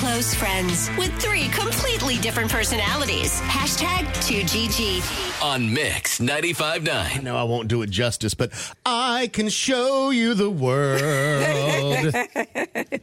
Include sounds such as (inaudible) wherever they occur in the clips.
close friends with three completely different personalities. Hashtag 2GG. On Mix 95.9. No, I won't do it justice, but I can show you the world.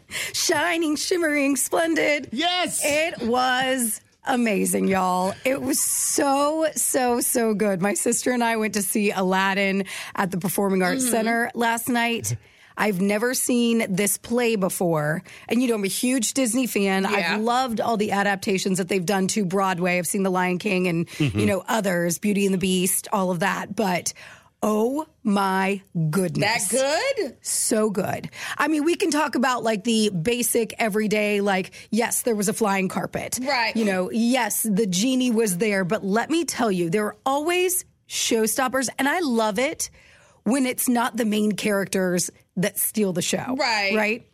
(laughs) Shining, shimmering, splendid. yes. It was amazing, y'all. It was so, so, so good. My sister and I went to see Aladdin at the Performing Arts Mm-hmm. Center last night. I've never seen this play before. And, you know, I'm a huge Disney fan. Yeah. I've loved all the adaptations that they've done to Broadway. I've seen The Lion King and, Mm-hmm. you know, others, Beauty and the Beast, all of that. But, oh my goodness That good? so good. I mean, we can talk about like the basic everyday, like, yes, there was a flying carpet. Right. You know, yes, the genie was there. But let me tell you, there are always showstoppers. And I love it when it's not the main characters that steal the show. Right. Right.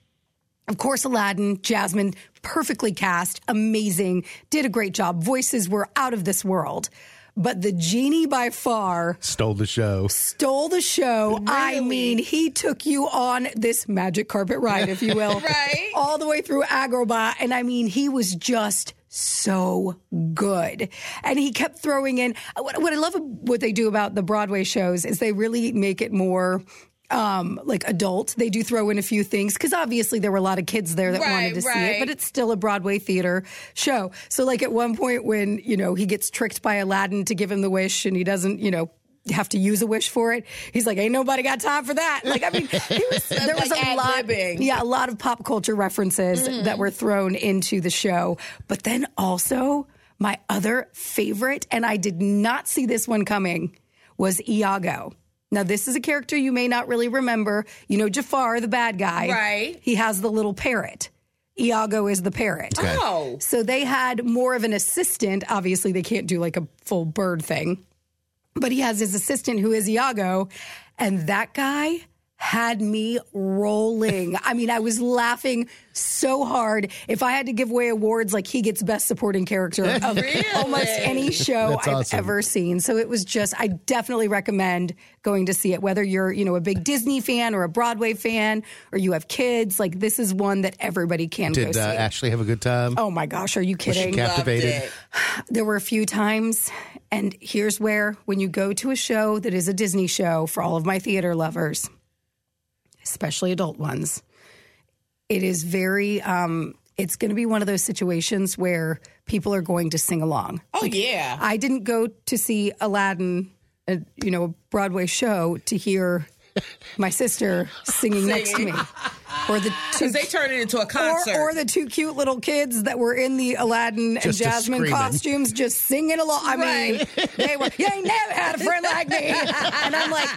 Of course, Aladdin, Jasmine, perfectly cast, amazing, did a great job. Voices were out of this world. But the genie by far Stole the show. stole the show. I mean, he took you on this magic carpet ride, if you (laughs) will. Right. All the way through Agrabah. And I mean, he was just so good. And he kept throwing in what, what I love what they do about the Broadway shows is they really make it more um like adult. They do throw in a few things because obviously there were a lot of kids there that Right, wanted to see it but it's still a broadway theater show. So like at one point when you know he gets tricked by aladdin to give him the wish and he doesn't you know have to use a wish for it. He's like, ain't nobody got time for that. Like, I mean, he was, (laughs) there was Like a lot, ad-libbing. yeah, a lot of pop culture references that were thrown into the show. But then also, my other favorite, and I did not see this one coming, was Iago. Now, this is a character you may not really remember. You know, Jafar, the bad guy. Right. He has the little parrot. Iago is the parrot. Oh. So they had more of an assistant. Obviously, they can't do like a full bird thing, but he has his assistant who is Iago. And that guy had me rolling. I mean, I was laughing so hard. If I had to give away awards, like he gets best supporting character (laughs) of almost any show That's I've awesome. ever seen. So it was just, I definitely recommend going to see it, whether you're, you know, a big Disney fan or a Broadway fan or you have kids. Like this is one that everybody can go Did see. uh, Ashley have a good time? Oh my gosh, are you Was she kidding? captivated? (sighs) There were a few times, and here's where when you go to a show that is a Disney show for all of my theater lovers, especially adult ones, it is very, um, it's going to be one of those situations where people are going to sing along. Oh, yeah. I didn't go to see Aladdin, uh, you know, a Broadway show to hear my sister singing next to me. (laughs) Or the two Because they turned it into a concert. or, or the two cute little kids that were in the Aladdin and Just a Jasmine costumes just singing along. I mean, they were, you ain't never had a friend like me. (laughs) And I'm like,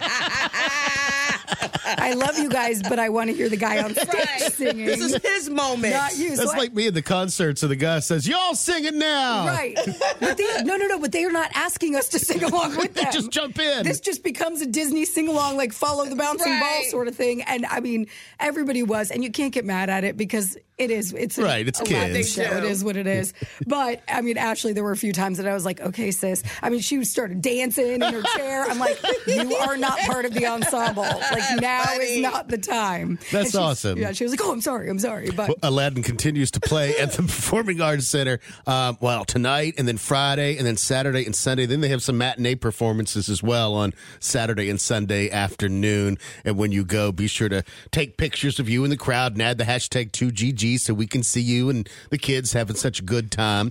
I love you guys, but I want to hear the guy on stage Right. singing. This is his moment. not you. So That's I- like me at the concert. So the guy says, "Y'all sing it now." Right. But they, no, no, no. But they are not asking us to sing along with (laughs) them. Just jump in. This just becomes a Disney sing along, like follow the bouncing ball sort of thing. And I mean, everybody was, and you can't get mad at it because it is. It's a- Right, it's a Latin kids. show. It is what it is. But I mean, Ashley, there were a few times that I was like, okay, sis. I mean, she started dancing in her chair. I'm like, you are not part of the ensemble. Like now is not the time. That's And she's- awesome. Yeah, she was like, oh, I'm sorry, I'm sorry, but. Well, Aladdin continues to play at the (laughs) Performing Arts Center. Um, well, tonight and then Friday and then Saturday and Sunday. Then they have some matinee performances as well on Saturday and Sunday afternoon. And when you go, be sure to take pictures of you in the crowd and add the hashtag 2GG so we can see you and the kids having such a good time.